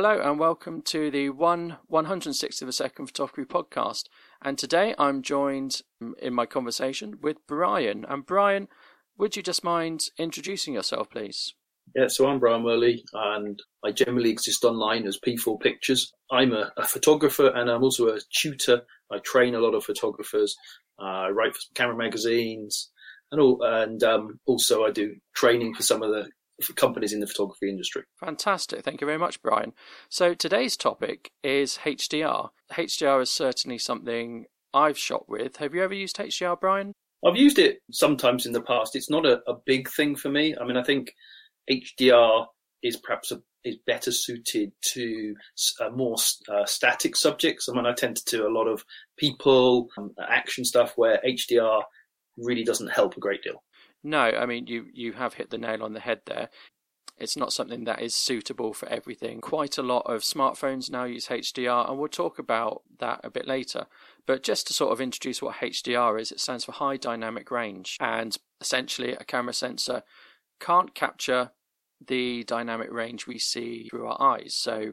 Hello and welcome to the 1 160th of a second photography podcast. And today I'm joined in my conversation with Brian. And Brian, would you just mind introducing yourself, please? Yeah, so I'm Brian Worley and I generally exist online as P4 Pictures. I'm a, a photographer and I'm also a tutor. I train a lot of photographers. Uh, I write for camera magazines and all, and um, also I do training for some of the companies in the photography industry. Fantastic. Thank you very much, Brian. So today's topic is HDR. HDR is certainly something I've shot with. Have you ever used HDR, Brian? I've used it sometimes in the past. It's not a, a big thing for me. I mean, I think HDR is perhaps a, is better suited to uh, more uh, static subjects. I mean, I tend to do a lot of people, um, action stuff where HDR really doesn't help a great deal. No, I mean you you have hit the nail on the head there. It's not something that is suitable for everything. Quite a lot of smartphones now use HDR, and we'll talk about that a bit later. But just to sort of introduce what HDR is, it stands for High Dynamic Range, and essentially a camera sensor can't capture the dynamic range we see through our eyes. So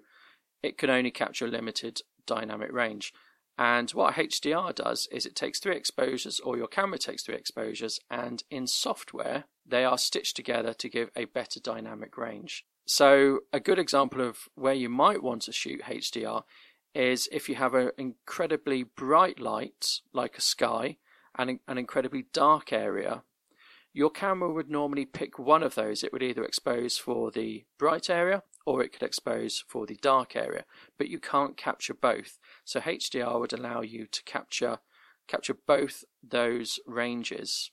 it can only capture a limited dynamic range. And what HDR does is it takes three exposures, or your camera takes three exposures, and in software, they are stitched together to give a better dynamic range. So, a good example of where you might want to shoot HDR is if you have an incredibly bright light, like a sky, and an incredibly dark area. Your camera would normally pick one of those. It would either expose for the bright area or it could expose for the dark area, but you can't capture both. So HDR would allow you to capture capture both those ranges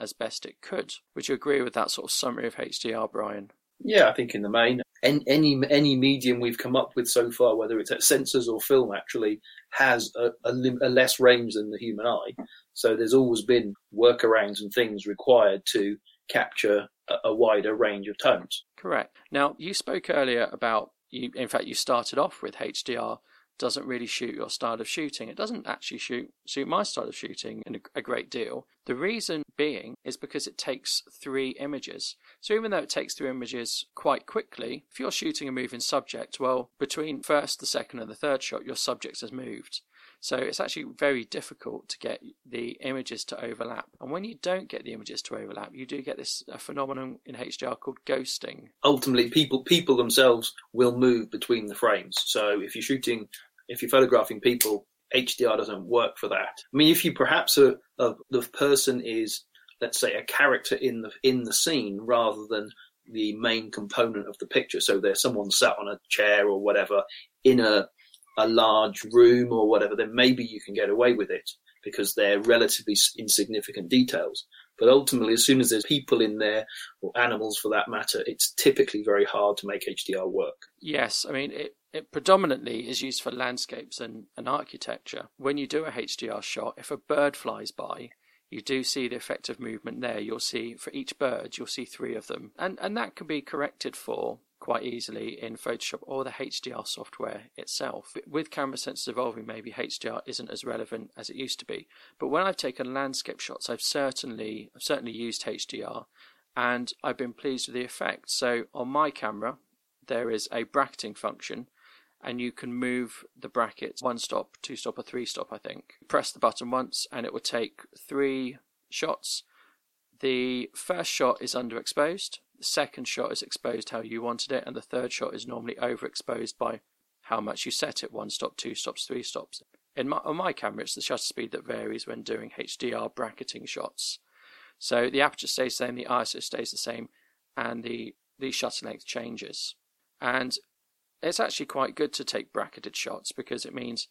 as best it could. Would you agree with that sort of summary of HDR, Brian? Yeah, I think in the main, any any medium we've come up with so far, whether it's sensors or film, actually has a, a, a, less range than the human eye. So there's always been workarounds and things required to capture a, a wider range of tones. Correct. Now you spoke earlier about you. In fact, you started off with HDR doesn't really shoot your style of shooting. It doesn't actually shoot suit my style of shooting in a, a, great deal. The reason being is because it takes three images. So even though it takes three images quite quickly, if you're shooting a moving subject, well, between first, the second, and the third shot, your subject has moved. So it's actually very difficult to get the images to overlap. And when you don't get the images to overlap, you do get this a phenomenon in HDR called ghosting. Ultimately, people people themselves will move between the frames. So if you're shooting, if you're photographing people, HDR doesn't work for that. I mean, if you perhaps a, a, the person is, let's say, a character in the in the scene rather than the main component of the picture. So there's someone sat on a chair or whatever in a a large room or whatever, then maybe you can get away with it because they're relatively insignificant details. But ultimately, as soon as there's people in there, or animals for that matter, it's typically very hard to make HDR work. Yes, I mean, it, it predominantly is used for landscapes and, and architecture. When you do a HDR shot, if a bird flies by, you do see the effect of movement there. You'll see for each bird, you'll see three of them. And, and that can be corrected for quite easily in Photoshop or the HDR software itself. With camera sensors evolving, maybe HDR isn't as relevant as it used to be. But when I've taken landscape shots, I've certainly I've certainly used HDR, and I've been pleased with the effect. So on my camera, there is a bracketing function, and you can move the brackets one stop, two stop, or three stop. I think. Press the button once, and it will take three shots. The first shot is underexposed the second shot is exposed how you wanted it, and the third shot is normally overexposed by how much you set it one stop, two stops, three stops. In my, on my camera, it's the shutter speed that varies when doing HDR bracketing shots. So the aperture stays the same, the ISO stays the same, and the, the shutter length changes. And it's actually quite good to take bracketed shots because it means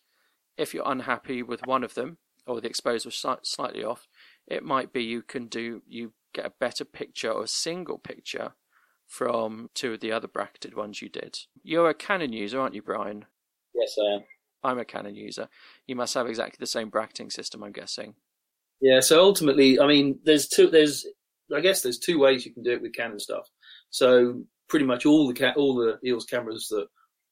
if you're unhappy with one of them or the exposure was slightly off, it might be you can do you get a better picture or a single picture from two of the other bracketed ones you did. You're a Canon user, aren't you, Brian? Yes, I am. I'm a Canon user. You must have exactly the same bracketing system, I'm guessing. Yeah. So ultimately, I mean, there's two. There's, I guess, there's two ways you can do it with Canon stuff. So pretty much all the all the EOS cameras that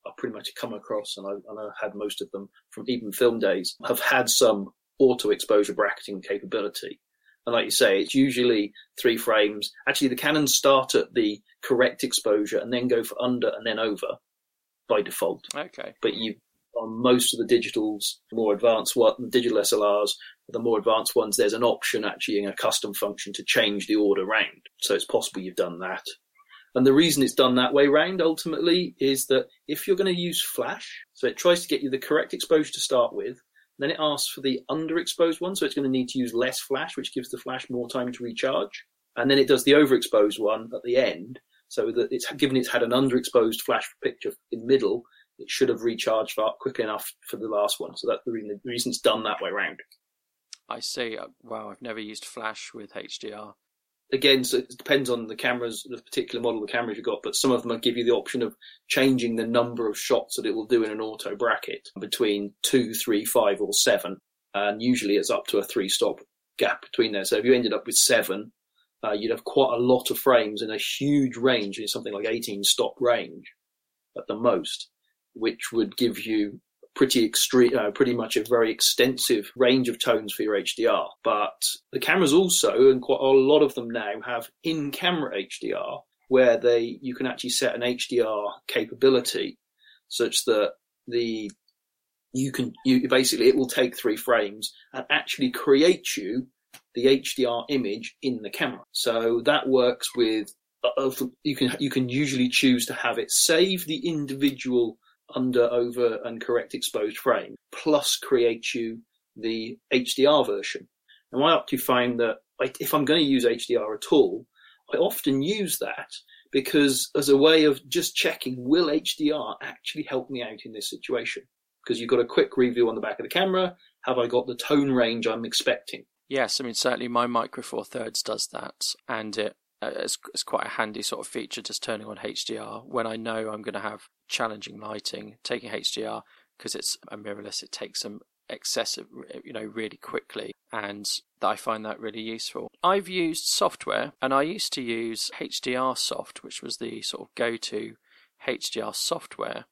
I pretty much come across, and, I, and I've had most of them from even film days, have had some auto exposure bracketing capability. And like you say, it's usually three frames. Actually, the Canons start at the correct exposure and then go for under and then over. by default. Okay. But you on most of the digitals, more advanced what the digital SLRs, the more advanced ones, there's an option actually in a custom function to change the order round. So it's possible you've done that. And the reason it's done that way round ultimately is that if you're going to use flash, so it tries to get you the correct exposure to start with, then it asks for the underexposed one, so it's going to need to use less flash, which gives the flash more time to recharge. And then it does the overexposed one at the end, so that it's given it's had an underexposed flash picture in middle, it should have recharged quick enough for the last one. So that's the reason, the reason it's done that way around. I see. Uh, wow, I've never used flash with HDR. Again, so it depends on the cameras, the particular model of cameras you've got, but some of them give you the option of changing the number of shots that it will do in an auto bracket between two, three, five, or seven. And usually it's up to a three stop gap between there. So if you ended up with seven, uh, you'd have quite a lot of frames in a huge range, in something like 18 stop range at the most which would give you pretty extreme, uh, pretty much a very extensive range of tones for your HDR. But the cameras also, and quite a lot of them now, have in-camera HDR, where they you can actually set an HDR capability such that the you can you basically it will take three frames and actually create you the HDR image in the camera. So that works with uh, you can you can usually choose to have it save the individual under, over, and correct exposed frame, plus create you the HDR version. And I actually find that if I'm going to use HDR at all, I often use that because as a way of just checking, will HDR actually help me out in this situation? Because you've got a quick review on the back of the camera. Have I got the tone range I'm expecting? Yes, I mean certainly my Micro Four Thirds does that, and it Uh, it's, it's quite a handy sort of feature just turning on HDR when I know I'm going to have challenging lighting. Taking HDR because it's a mirrorless, it takes them excessive, you know, really quickly, and I find that really useful. I've used software, and I used to use HDR Soft, which was the sort of go-to HDR software.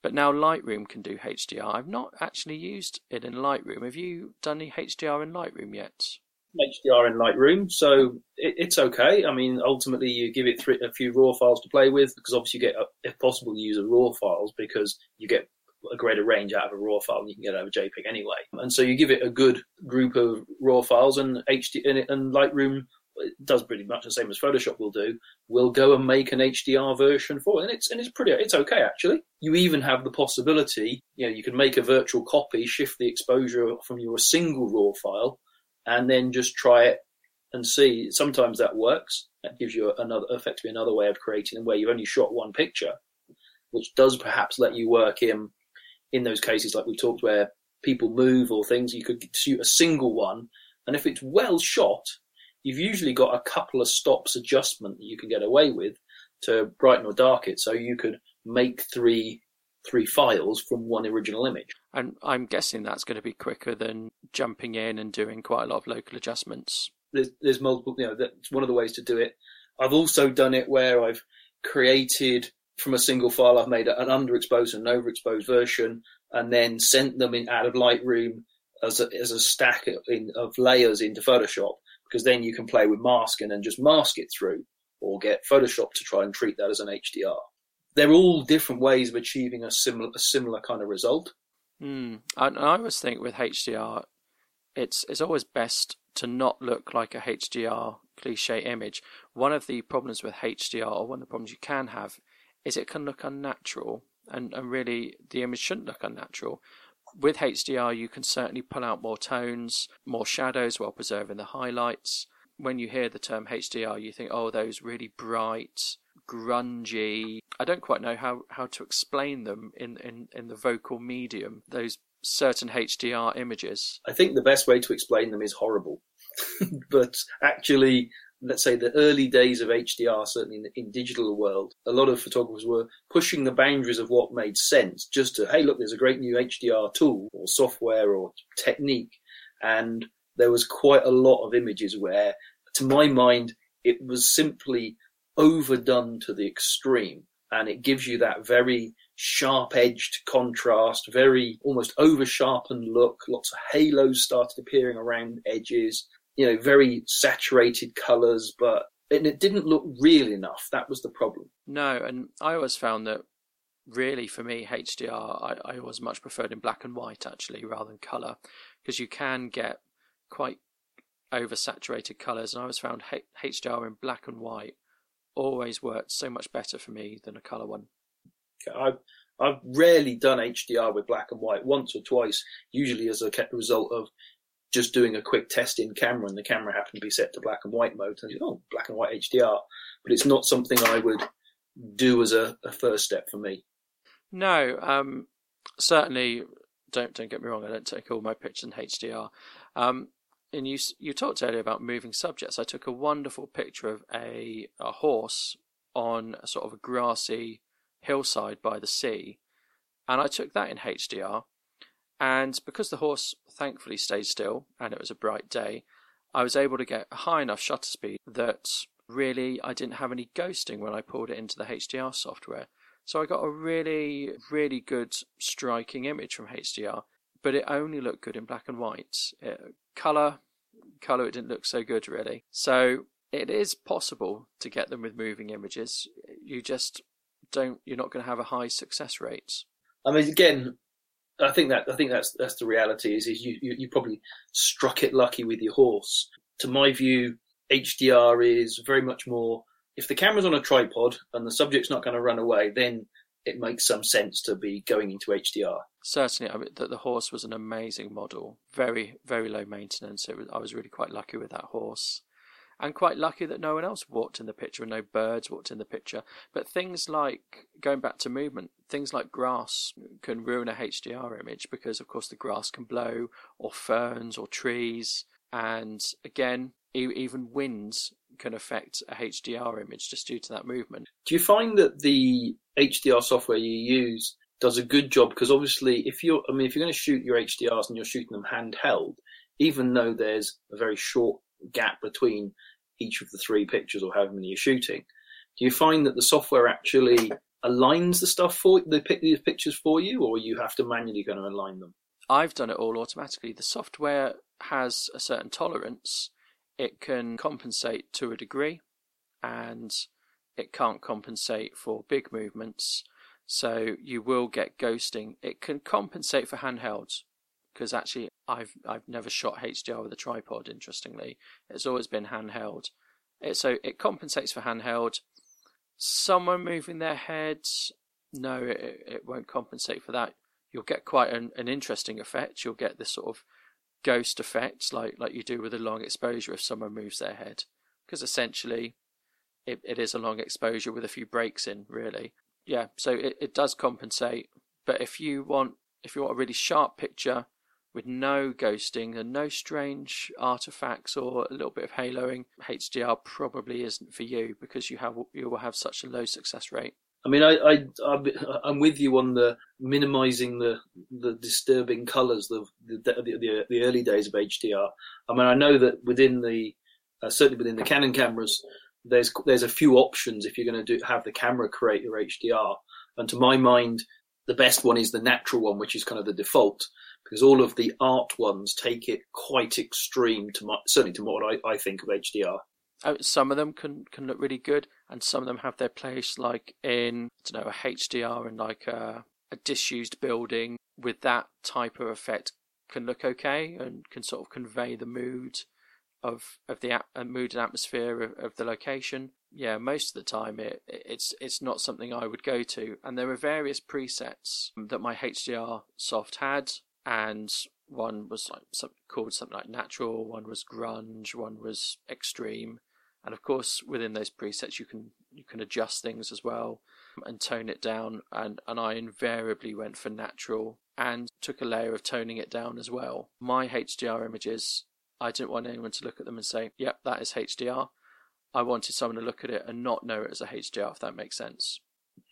But now Lightroom can do HDR. I've not actually used it in Lightroom. Have you done any HDR in Lightroom yet? HDR in Lightroom, so it, it's okay. I mean, ultimately, you give it a few raw files to play with because obviously you get, uh, if possible, use a raw files because you get a greater range out of a raw file than you can get out of a JPEG anyway. And so you give it a good group of raw files, and HD and, and Lightroom does pretty much the same as Photoshop will do. Will go and make an HDR version for it, and it's and it's pretty it's okay actually. You even have the possibility, you know, you can make a virtual copy, shift the exposure from your single raw file and then just try it and see. Sometimes that works. That gives you another, effectively another way of creating where you've only shot one picture, which does perhaps let you work in, in those cases like we talked where people move or things. You could shoot a single one, and if it's well shot, you've usually got a couple of stops adjustment that you can get away with to brighten or dark it. So you could make three three files from one original image. And I'm guessing that's going to be quicker than jumping in and doing quite a lot of local adjustments. There's, there's multiple, you know, that's one of the ways to do it. I've also done it where I've created from a single file, I've made an underexposed and an overexposed version and then sent them in out of Lightroom as a, as a stack in, of layers into Photoshop because then you can play with masking and just mask it through or get Photoshop to try and treat that as an HDR they're all different ways of achieving a similar a similar kind of result. Mm. I, I always think with HDR, it's it's always best to not look like a HDR cliche image. One of the problems with HDR, or one of the problems you can have, is it can look unnatural, and, and really the image shouldn't look unnatural. With HDR, you can certainly pull out more tones, more shadows while preserving the highlights. When you hear the term HDR, you think, oh, those really bright, grungy. I don't quite know how, how to explain them in, in, in the vocal medium, those certain HDR images. I think the best way to explain them is horrible. but actually, let's say the early days of HDR, certainly in in digital world, a lot of photographers were pushing the boundaries of what made sense just to, hey, look, there's a great new HDR tool or software or technique. And there was quite a lot of images where, to my mind, it was simply overdone to the extreme. And it gives you that very sharp edged contrast, very almost over sharpened look. Lots of halos started appearing around edges, you know, very saturated colors, but and it didn't look real enough. That was the problem. No, and I always found that really for me HDR I, I always much preferred in black and white actually rather than color because you can get quite oversaturated colors and I always found H- HDR in black and white always worked so much better for me than a color one. I've I've rarely done HDR with black and white once or twice, usually as a result of just doing a quick test in camera and the camera happened to be set to black and white mode. And oh, black and white HDR, but it's not something I would do as a, a first step for me. No, um, certainly don't don't get me wrong. I don't take all my pictures in HDR. Um, and you you talked earlier about moving subjects. I took a wonderful picture of a a horse on a sort of a grassy hillside by the sea, and I took that in HDR. And because the horse thankfully stayed still and it was a bright day, I was able to get high enough shutter speed that really I didn't have any ghosting when I pulled it into the HDR software. So I got a really, really good striking image from HDR, but it only looked good in black and white. It, color, color, it didn't look so good really. So it is possible to get them with moving images. You just don't. You're not going to have a high success rate. I mean, again, I think that I think that's that's the reality. Is is you, you, you probably struck it lucky with your horse. To my view, HDR is very much more. If the camera's on a tripod and the subject's not going to run away, then it makes some sense to be going into HDR. Certainly, I mean, the, the horse was an amazing model. Very, very low maintenance. Was, I was really quite lucky with that horse and quite lucky that no one else walked in the picture and no birds walked in the picture. But things like, going back to movement, things like grass can ruin a HDR image because, of course, the grass can blow, or ferns, or trees. And again, even winds can affect a HDR image just due to that movement. Do you find that the HDR software you use does a good job? Because obviously, if you're, I mean, if you're going to shoot your HDRs and you're shooting them handheld, even though there's a very short gap between each of the three pictures or however many you're shooting, do you find that the software actually aligns the stuff for the, the pictures for you, or you have to manually kind of align them? I've done it all automatically. The software has a certain tolerance. It can compensate to a degree, and it can't compensate for big movements. So you will get ghosting. It can compensate for handhelds because actually I've I've never shot HDR with a tripod. Interestingly, it's always been handheld. It, so it compensates for handheld. Someone moving their heads, no, it, it won't compensate for that. You'll get quite an, an interesting effect. You'll get this sort of ghost effect, like like you do with a long exposure if someone moves their head, because essentially it, it is a long exposure with a few breaks in, really. Yeah, so it, it does compensate. But if you want if you want a really sharp picture with no ghosting and no strange artifacts or a little bit of haloing, HDR probably isn't for you because you have you will have such a low success rate. I mean, I, I I'm with you on the minimizing the the disturbing colors, the the, the the early days of HDR. I mean, I know that within the uh, certainly within the Canon cameras, there's there's a few options if you're going to do have the camera create your HDR. And to my mind, the best one is the natural one, which is kind of the default because all of the art ones take it quite extreme to my, certainly to what I, I think of HDR. Oh, some of them can, can look really good, and some of them have their place, like in I don't know a HDR and like a, a disused building with that type of effect can look okay and can sort of convey the mood of of the uh, mood and atmosphere of, of, the location. Yeah, most of the time it it's it's not something I would go to, and there are various presets that my HDR soft had and one was like some, called something like natural, one was grunge, one was extreme, and of course within those presets you can you can adjust things as well and tone it down. And and I invariably went for natural and took a layer of toning it down as well. My HDR images, I didn't want anyone to look at them and say, "Yep, that is HDR." I wanted someone to look at it and not know it as a HDR, if that makes sense.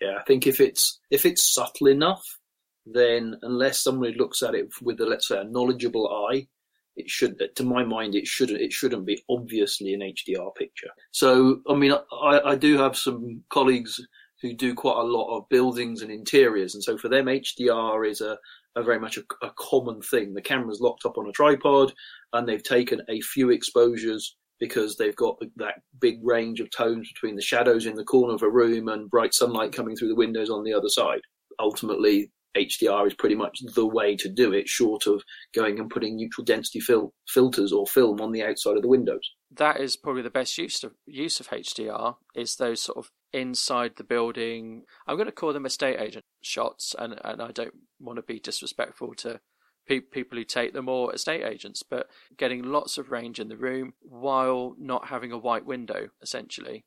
Yeah, I think if it's if it's subtle enough, then unless somebody looks at it with a let's say a knowledgeable eye, it should, to my mind, it shouldn't it shouldn't be obviously an HDR picture. So I mean, I, I do have some colleagues who do quite a lot of buildings and interiors, and so for them, HDR is a, a very much a, a common thing. The camera's locked up on a tripod, and they've taken a few exposures because they've got that big range of tones between the shadows in the corner of a room and bright sunlight coming through the windows on the other side. ultimately HDR is pretty much the way to do it, short of going and putting neutral density fil- filters or film on the outside of the windows. That is probably the best use of use of HDR is those sort of inside the building. I'm going to call them estate agent shots, and and I don't want to be disrespectful to pe- people who take them or estate agents, but getting lots of range in the room while not having a white window, essentially.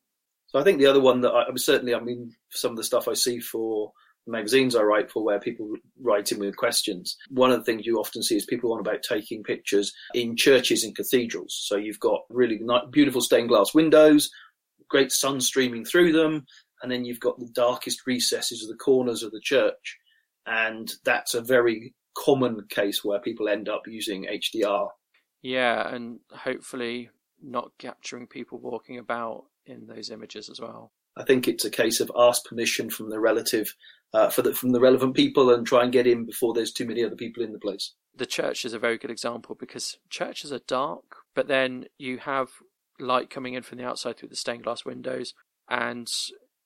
So I think the other one that I, I'm certainly, I mean, some of the stuff I see for magazines I write for where people write in with questions. One of the things you often see is people on about taking pictures in churches and cathedrals. So you've got really beautiful stained glass windows, great sun streaming through them, and then you've got the darkest recesses of the corners of the church. And that's a very common case where people end up using HDR. Yeah, and hopefully not capturing people walking about in those images as well. I think it's a case of ask permission from the relative, uh, for the, from the relevant people, and try and get in before there's too many other people in the place. The church is a very good example because churches are dark, but then you have light coming in from the outside through the stained glass windows, and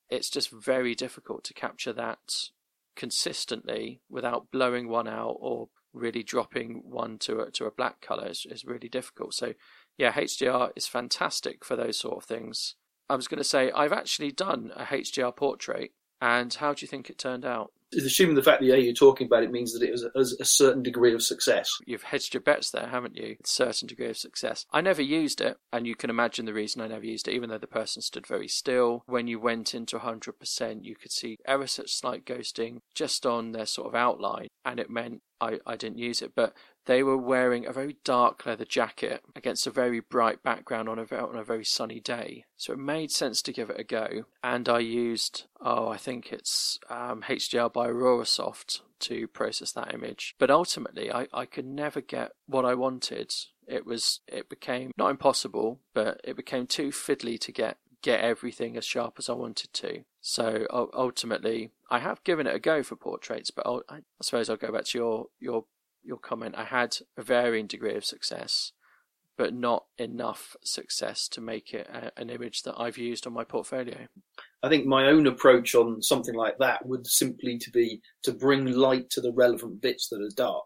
it's just very difficult to capture that consistently without blowing one out or really dropping one to a, to a black color is really difficult. So, yeah, HDR is fantastic for those sort of things. I was going to say, I've actually done a HDR portrait, and how do you think it turned out? Assuming the fact that yeah, you're talking about it means that it was a, a certain degree of success. You've hedged your bets there, haven't you? A certain degree of success. I never used it, and you can imagine the reason I never used it, even though the person stood very still. When you went into 100%, you could see ever such slight ghosting just on their sort of outline, and it meant I, I didn't use it. But they were wearing a very dark leather jacket against a very bright background on a, on a very sunny day. So it made sense to give it a go. And I used, oh, I think it's um, HDR by Aurora Soft to process that image. But ultimately, I, I could never get what I wanted. It was, it became not impossible, but it became too fiddly to get get everything as sharp as I wanted to. So ultimately, I have given it a go for portraits, but I'll, I suppose I'll go back to your your your comment, I had a varying degree of success, but not enough success to make it a, an image that I've used on my portfolio. I think my own approach on something like that would simply to be to bring light to the relevant bits that are dark.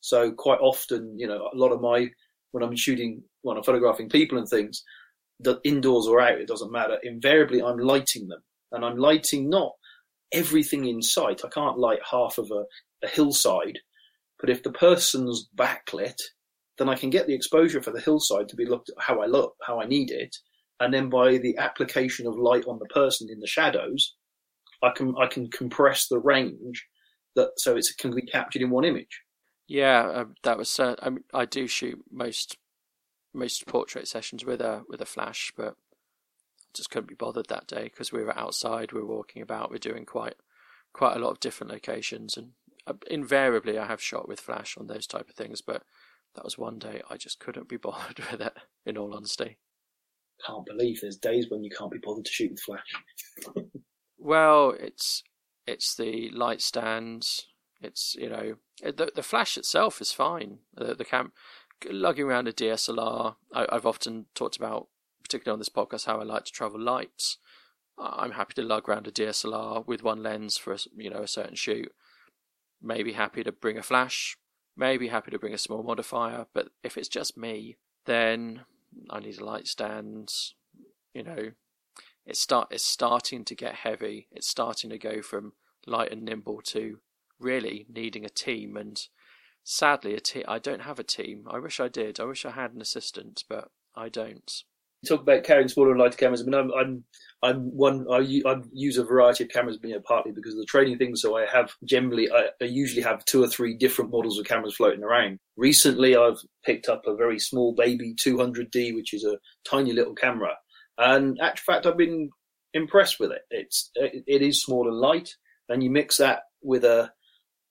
So quite often, you know, a lot of my when I'm shooting, when I'm photographing people and things, that indoors or out, it doesn't matter. Invariably, I'm lighting them, and I'm lighting not everything in sight. I can't light half of a, a hillside but if the person's backlit, then I can get the exposure for the hillside to be looked at how I look, how I need it, and then by the application of light on the person in the shadows, I can I can compress the range that so it can be captured in one image. Yeah, uh, that was. Uh, I mean, I do shoot most most portrait sessions with a with a flash, but just couldn't be bothered that day because we were outside, we were walking about, we we're doing quite quite a lot of different locations, and invariably I have shot with flash on those type of things, but that was one day I just couldn't be bothered with it. In all honesty, can't believe there's days when you can't be bothered to shoot with flash. well, it's it's the light stands. It's you know eh, the the flash itself is fine. The the cam lugging around a DSLR. I, I've often talked about, particularly on this podcast, how I like to travel lights. I'm happy to lug around a DSLR with one lens for a, you know a certain shoot maybe happy to bring a flash, maybe happy to bring a small modifier, but if it's just me, then I need a light stand. You know, it's start it's starting to get heavy. It's starting to go from light and nimble to really needing a team. And sadly, a te- I don't have a team. I wish I did. I wish I had an assistant, but I don't talk about carrying smaller and lighter cameras. I mean, I'm, I'm, I'm one. I, I, use a variety of cameras, you know, partly because of the training thing. So I have generally, I, I, usually have two or three different models of cameras floating around. Recently, I've picked up a very small baby 200D, which is a tiny little camera, and actual fact, I've been impressed with it. It's, it, it is small and light, and you mix that with a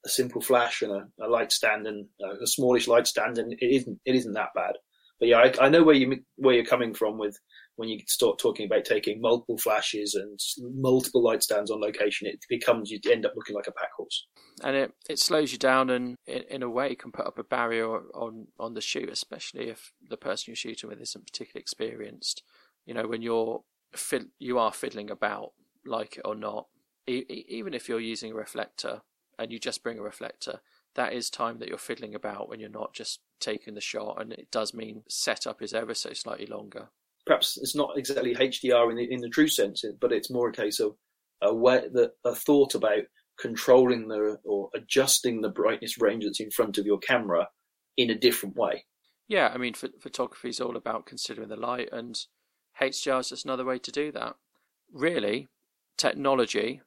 a simple flash and a, a light stand and uh, a smallish light stand, and it isn't it isn't that bad but yeah, I, I, know where you where you're coming from with when you start talking about taking multiple flashes and multiple light stands on location. It becomes you end up looking like a pack horse, and it it slows you down and in, in a way can put up a barrier on on the shoot, especially if the person you're shooting with isn't particularly experienced. You know, when you're you are fiddling about, like it or not, e- even if you're using a reflector and you just bring a reflector, that is time that you're fiddling about when you're not just taking the shot, and it does mean setup is ever so slightly longer. Perhaps it's not exactly HDR in the in the true sense, but it's more a case of a way that a thought about controlling the or adjusting the brightness range that's in front of your camera in a different way. Yeah, I mean, photography is all about considering the light, and HDR is just another way to do that. Really, technology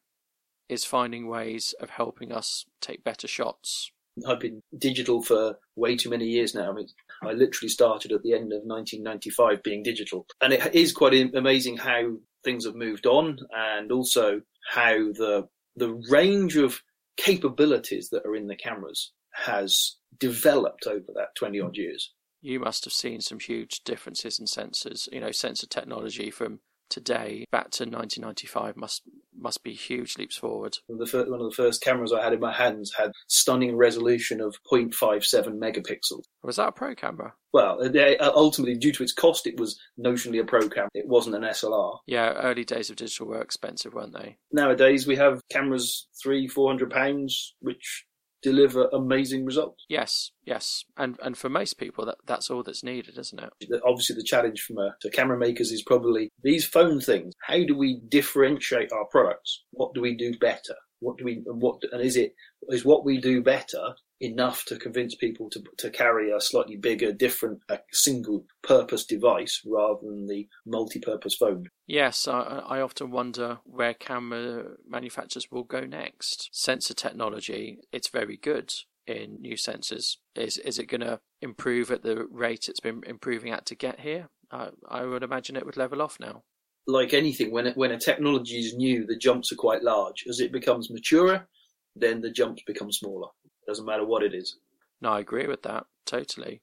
is finding ways of helping us take better shots. I've been digital for way too many years now. I mean, I literally started at the end of 1995 being digital. And it is quite amazing how things have moved on and also how the, the range of capabilities that are in the cameras has developed over that 20 odd years. You must have seen some huge differences in sensors, you know, sensor technology from today back to 1995 must must be huge leaps forward. First, one of the first cameras I had in my hands had stunning resolution of 0.57 megapixels. Was that a pro camera? Well, uh, ultimately, due to its cost, it was notionally a pro camera. It wasn't an SLR. Yeah, early days of digital were expensive, weren't they? Nowadays, we have cameras three, four hundred pounds, which deliver amazing results. Yes, yes, and and for most people, that that's all that's needed, isn't it? Obviously, the challenge from a, to camera makers is probably these phone things. How do we differentiate our products? What do we do better? What do we and what and is it is what we do better enough to convince people to to carry a slightly bigger, different, a single purpose device rather than the multi-purpose phone. Yes, I, I often wonder where camera manufacturers will go next. Sensor technology, it's very good in new sensors. Is is it going to improve at the rate it's been improving at to get here? I, I would imagine it would level off now. Like anything, when it, when a technology is new, the jumps are quite large. As it becomes maturer, then the jumps become smaller. Doesn't matter what it is. No, I agree with that totally.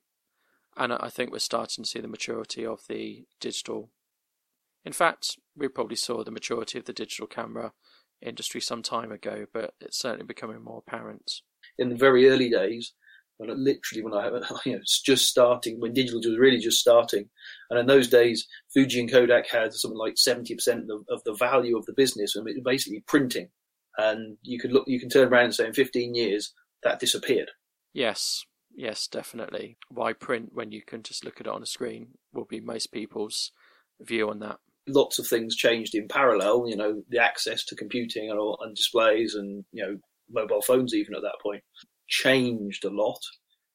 And I think we're starting to see the maturity of the digital. In fact, we probably saw the maturity of the digital camera industry some time ago, but it's certainly becoming more apparent. In the very early days, when it, literally when I you know it's just starting, when digital was really just starting, and in those days, Fuji and Kodak had something like seventy percent of, of the value of the business, and it was basically printing. And you could look, you can turn around and say, in fifteen years, that disappeared. Yes, yes, definitely. Why print when you can just look at it on a screen will be most people's view on that. Lots of things changed in parallel, you know, the access to computing and, all, and displays and, you know, mobile phones even at that point changed a lot.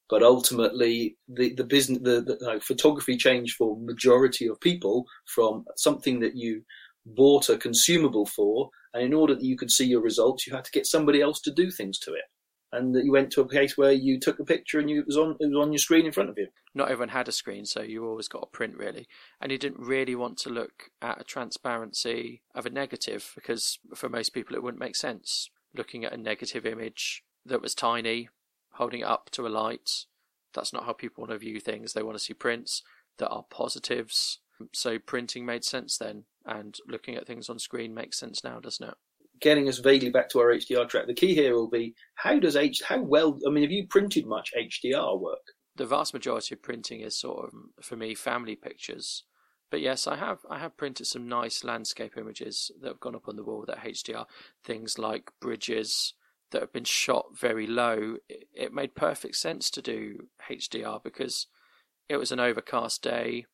But ultimately, the, the business, the, the know, photography changed for majority of people from something that you bought a consumable for, and in order that you could see your results, you had to get somebody else to do things to it and that you went to a place where you took a picture and you, it was on it was on your screen in front of you. Not everyone had a screen, so you always got a print really, and you didn't really want to look at a transparency of a negative because for most people it wouldn't make sense looking at a negative image that was tiny, holding it up to a light. That's not how people want to view things. They want to see prints that are positives. So printing made sense then, and looking at things on screen makes sense now, doesn't it? Getting us vaguely back to our HDR track, the key here will be how does H how well I mean have you printed much HDR work? The vast majority of printing is sort of for me family pictures. But yes, I have I have printed some nice landscape images that have gone up on the wall that HDR. Things like bridges that have been shot very low. It, it made perfect sense to do HDR because it was an overcast day.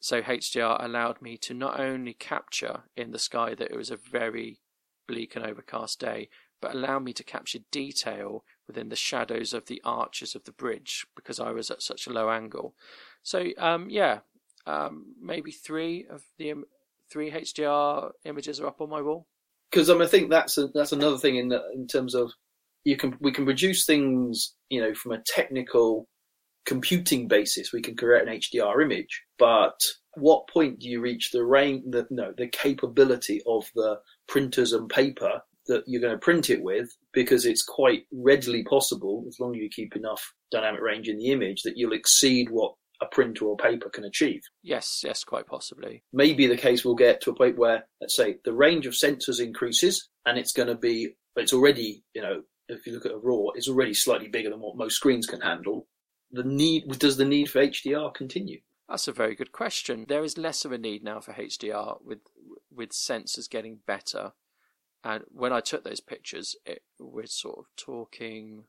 So HDR allowed me to not only capture in the sky that it was a very bleak and overcast day, but allow me to capture detail within the shadows of the arches of the bridge because I was at such a low angle. So um, yeah, um, maybe three of the three HDR images are up on my wall. Because I, mean, I think that's a, that's another thing in the, in terms of you can we can produce things you know from a technical computing basis. We can create an HDR image, but what point do you reach the range, the, no, the capability of the printers and paper that you're going to print it with? Because it's quite readily possible, as long as you keep enough dynamic range in the image, that you'll exceed what a printer or paper can achieve. Yes, yes, quite possibly. Maybe the case will get to a point where, let's say, the range of sensors increases, and it's going to be, it's already, you know, if you look at a raw, it's already slightly bigger than what most screens can handle. The need does the need for HDR continue? That's a very good question. There is less of a need now for HDR with with sensors getting better And when I took those pictures, it, we're sort of talking,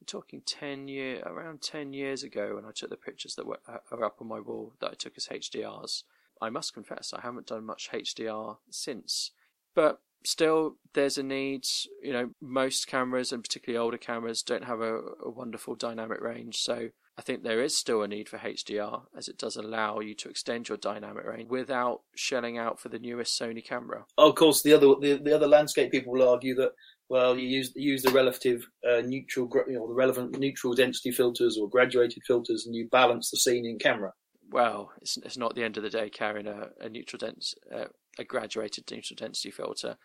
we're talking ten year, around ten years ago, when I took the pictures that were uh, are up on my wall that I took as HDRs. I must confess, I haven't done much HDR since, but still, there's a need. You know, most cameras and particularly older cameras don't have a, a wonderful dynamic range, so I think there is still a need for HDR as it does allow you to extend your dynamic range without shelling out for the newest Sony camera. Oh, of course, the other the, the other landscape people will argue that well, you use use the relative uh, neutral, you know, the relevant neutral density filters or graduated filters, and you balance the scene in camera. Well, it's it's not the end of the day carrying a, a neutral dense uh, a graduated neutral density filter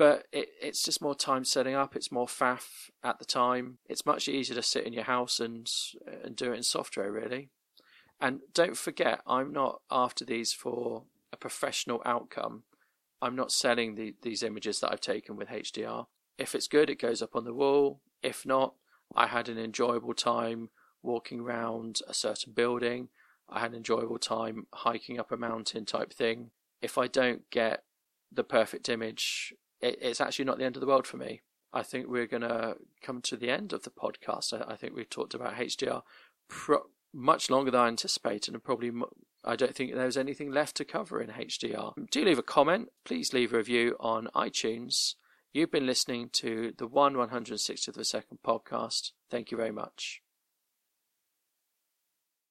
but it, it's just more time setting up. It's more faff at the time. It's much easier to sit in your house and and do it in software, really. And don't forget, I'm not after these for a professional outcome. I'm not selling the, these images that I've taken with HDR. If it's good, it goes up on the wall. If not, I had an enjoyable time walking around a certain building. I had an enjoyable time hiking up a mountain type thing. If I don't get the perfect image it, it's actually not the end of the world for me. I think we're going to come to the end of the podcast. I, I think we've talked about HDR pro- much longer than I anticipated, and probably I don't think there's anything left to cover in HDR. Do leave a comment. Please leave a review on iTunes. You've been listening to the 1 160th of a second podcast. Thank you very much.